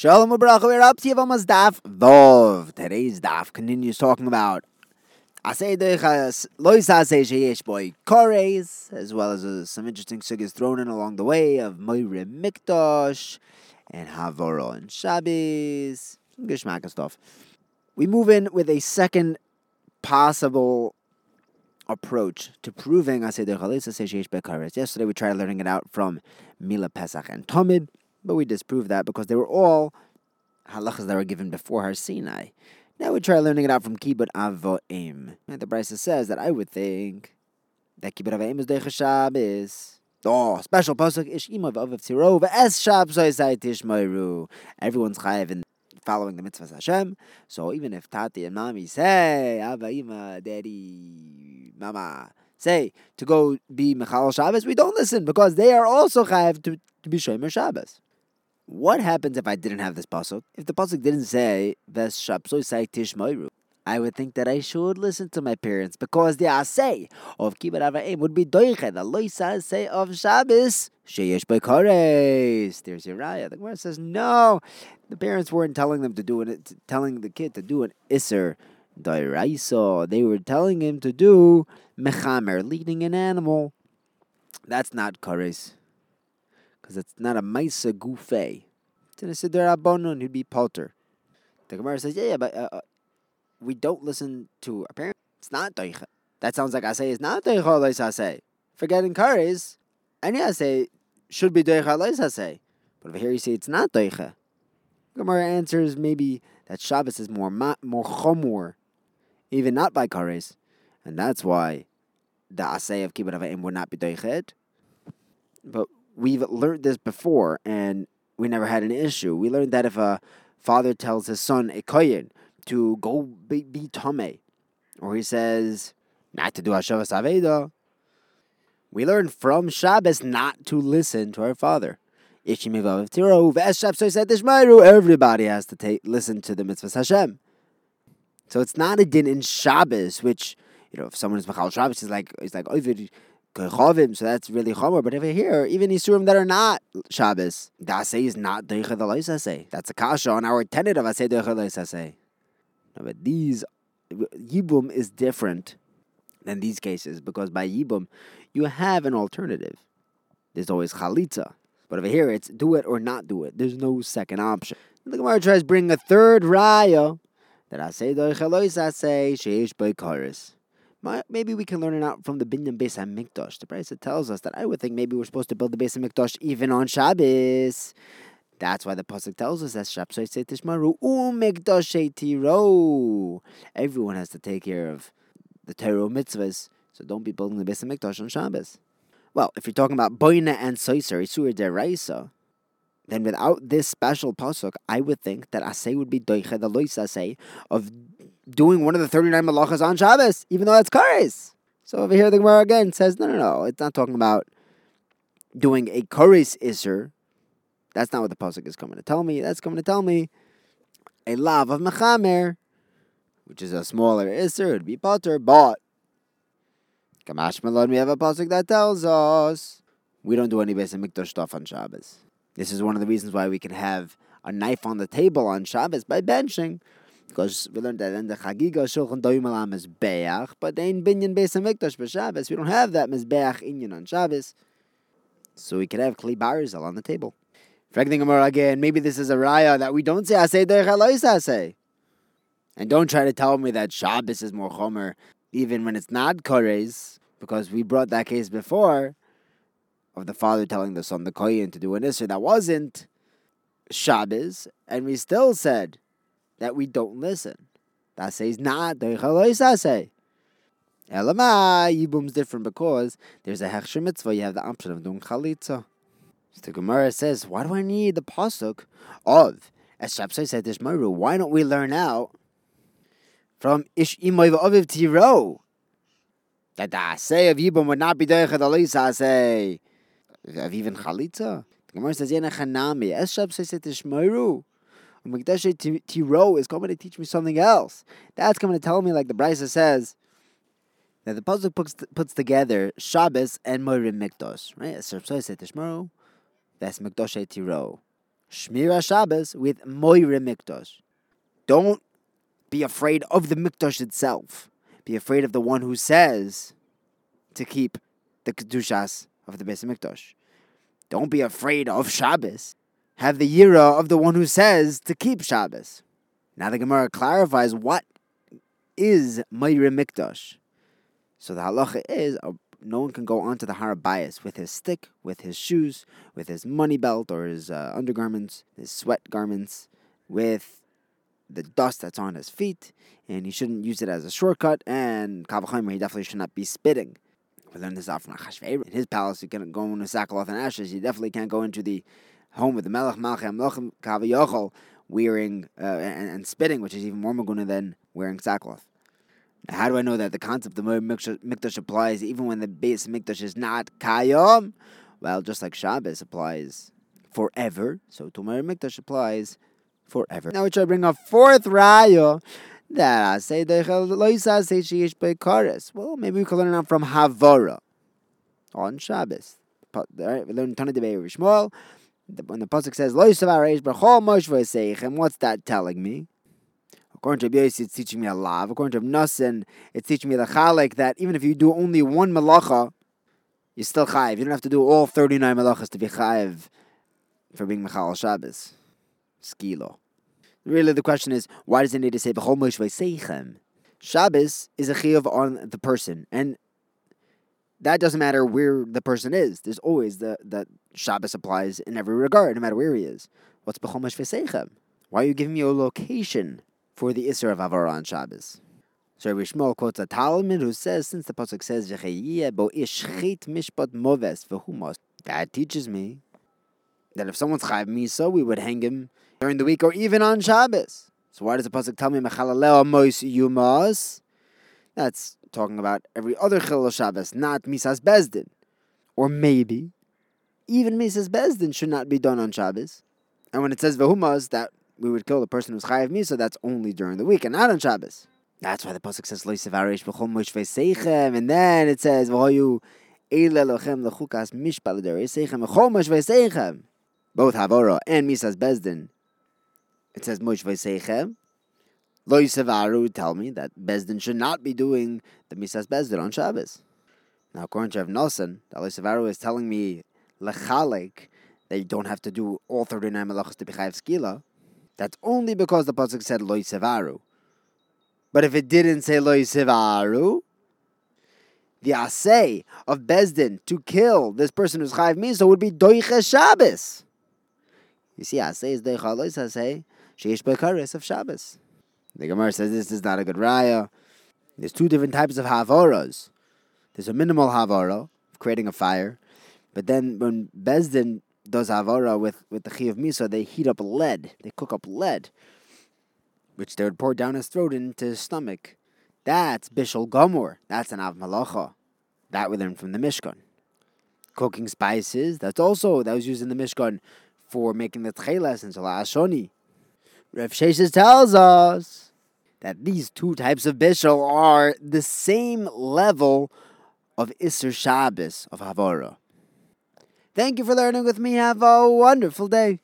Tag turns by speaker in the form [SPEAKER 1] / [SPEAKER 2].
[SPEAKER 1] Shalom Ubracha, we're up to Yavamas Daf Vov. Today's Daf continues talking about Asay Dechas Lois Asay Sheyesh Boy Kores, as well as uh, some interesting sugyas thrown in along the way of Moire Mikdosh and Havoro and Shabbos, Gishmak stuff. We move in with a second possible approach to proving Asay Dechas Lois Asay Sheyesh Boy Kores. Yesterday we tried learning it out from Mila Pesach and Tomid. But we disprove that because they were all halachas that were given before Har Sinai. Now we try learning it out from Kibbut Avoim. The Brisa says that I would think that Kibbut Avoim is Deicha Shabbos. Oh, special pasuk ish imav of tziro es shab zoisai tishmoiru. Everyone's chayiv in following the mitzvahs Hashem. So even if Tati and Mommy say, Abba, Ima, Daddy, Mama, say to go be Mechal Shabbos, we don't listen because they are also chayiv to, to be Shomer Shabbos. What happens if I didn't have this pasuk? If the pasuk didn't say Ves Shapsoi Tishmoiru, I would think that I should listen to my parents because the asay of kibbut avayim would be doiche. The loisa say of Shabbos sheyesh beikares. There's raya. The Gemara says no. The parents weren't telling them to do it, telling the kid to do an iser dairaiso. They were telling him to do mechamer, leading an animal. That's not kares because it's not a maisa gufe. It's in a siddur abonun, he'd be palter. The Gemara says, yeah, yeah, but uh, uh, we don't listen to our parents. It's not doicha. That sounds like I say it's not doicha lois say. Forgetting kares, any I say should be doicha lois say. But over here you say it's not doicha. Gemara answers maybe that Shabbos is more ma- more chomor, even not by kares, and that's why the asay of kibbutz avayim would not be doichet. But we've learned this before, and we never had an issue. We learned that if a father tells his son a koyin to go be, be or he says not to do Hashavas Aveda, we learn from Shabbos not to listen to our father. Everybody has to take listen to the mitzvahs Hashem. So it's not a din in Shabbos, which you know, if someone is machal Shabbos, he's like he's like So that's really chomer. But over here, even Yisurim that are not Shabbos, the is not Deicha the. That's a kasha on our tenet of Asay Deicha. No, but these, Yibum is different than these cases because by Yibum, you have an alternative. There's always Chalitza. But over here, it's do it or not do it. There's no second option. The Gemara tries to bring a third raya that I say Asay Deicha Asay, Sheish Beikaris maybe we can learn it out from the Binyan Beis HaMikdash. The Brisa tells us that I would think maybe we're supposed to build the Beis HaMikdash even on Shabbos. That's why the pasuk tells us that Shabsai Tishmaru Umikdash. Everyone has to take care of the Torah mitzvahs, so don't be building the Beis HaMikdash on Shabbos. Well, if you're talking about Boina and Soiser, Isur Deraisa, then without this special pasuk, I would think that Asay would be Doiche, the Lois Asay, of doing one of the 39 malachas on Shabbos, even though that's kares. So over here, the Gemara again says, no, no, no, it's not talking about doing a kares iser. That's not what the pasuk is coming to tell me. That's coming to tell me a lav of mechamer, which is a smaller iser, it'd be potter, but Kamash Malon, we have a pasuk that tells us we don't do any basic mikdash stuff on Shabbos. This is one of the reasons why we can have a knife on the table on Shabbos by benching. Because we learned that in the Chagiga Shulchan Doim Alam is Beach, but in Binyan Beis HaMikdash for Shabbos, we don't have that Mizbeach Inyan on Shabbos. So we could have Kli Barzal on the table. Fragning Amar again, maybe this is a raya that we don't say Asay Derech Alois Asay. And don't try to tell me that Shabbos is more Chomer, even when it's not Kores, because we brought that case before of the father telling the son, the Koyin, to do an Isser that wasn't Shabbos, and we still said that we don't listen. That says not say. Elamai Yibum's different because there's a Hechsher mitzvah, you have the option of doing chalitza. So the Gemara says, why do I need the pasuk of as Shapsai said this Maru? Why don't we learn out from Ish Imoy Aviv Tiro that the say of Yibum would not be the say of even chalitza? The Gemara says, Yena Chanami, as Shapsai said this Maru. Mikdash Tiro is coming to teach me something else. That's coming to tell me, like the Brisa says, that the puzzle puts, puts together Shabbos and Morim Mikdash, right? That's Mikdash Tiro. Shmira Shabbos with Moira Mikdash. Don't be afraid of the Mikdash itself. Be afraid of the one who says to keep the Kedushas of the Beis Mikdash. Don't be afraid of Shabbos. Have the Yira of the one who says to keep Shabbos. Now the Gemara clarifies what is Moira Mikdash. So the halacha is a no one can go onto the Harabayas with his stick, with his shoes, with his money belt or his uh, undergarments, his sweat garments, with the dust that's on his feet, and he shouldn't use it as a shortcut. And Kavachimer, he definitely should not be spitting. We learned this out from Achashverosh. In his palace, you can go into sackcloth and ashes. You definitely can't go into the home with the Melech Malchem Melchem Kavayochel wearing uh, and, and, spitting, which is even more maguna than wearing sackcloth. Now, How do I know that the concept of Mikdash applies even when the base Mikdash is not Kayom? Well, just like Shabbos applies forever, so Tomer Mikdash applies forever. Now, we try to bring a fourth raya that I say Beikaris. Well, maybe we can learn it from Havara on Shabbos. We learn Tana de Beir Shmuel. When the pasuk says lo Moshva what's that telling me? According to Rabbi it's teaching me a lav. According to Nasan, it's teaching me the chalik that even if you do only one malacha, you're still chayiv. You don't have to do all 39 malachas to be chayiv for being Mechal Shabbos. Skilo. Really, the question is, why does it need to say B'chol? Shabbos is a chiyuv on the person, and that doesn't matter where the person is. There's always the that Shabbos applies in every regard, no matter where he is. What's B'chol Moshe Seichem? Why are you giving me a location for the Isser of Avara on Shabbos. So Rabbi Shmuel quotes a Talmud who says, since the pasuk says bo ishchit mishpat moves v'humas, that teaches me that if someone's chayv misa, we would hang him during the week or even on Shabbos. So why does the pasuk tell me mechalaleo mois yumas? That's talking about every other chil Shabbos, not misas bezdin, or maybe even misas bezdin should not be done on Shabbos. And when it says v'humas, that we would kill the person who's chayiv misa, that's only during the week and not on Shabbos. That's why the pasuk says lo yisavarish b'chol moshvei seichem, and then it says v'hoyu eile lochem lechukas mishpal seichem b'chol moshvei seichem. Both Havora and Misas Bezdin. It says moshvei seichem. Lo yisavaru tell me that Bezdin should not be doing the Misas Bezdin on Shabbos. Now, according to Rav Nosson, the Lo is telling me lechalek that you don't have to do all 39 malachas to be chayiv skila. That's only because the pasuk said loy sevaru. But if it didn't say loy sevaru, the asay of Bezdin to kill this person who's chayiv misa would be doiche Shabbos. You see, asay is doiche lois asay sheish bekaris of Shabbos. The Gemara says this is not a good raya. There's two different types of havoras. There's a minimal havara, creating a fire, but then when Bezdin does avara with, with the chi of miso, they heat up lead. They cook up lead, which they would pour down his throat into his stomach. That's bishul gomor. That's an av malacha. That we learned from the Mishkan. Cooking spices. That's also that was used in the Mishkan for making the tcheles and ashoni. Rav Sheshes tells us that these two types of bishul are the same level of Isser Shabbos of Havara. Thank you for learning with me. Have a wonderful day.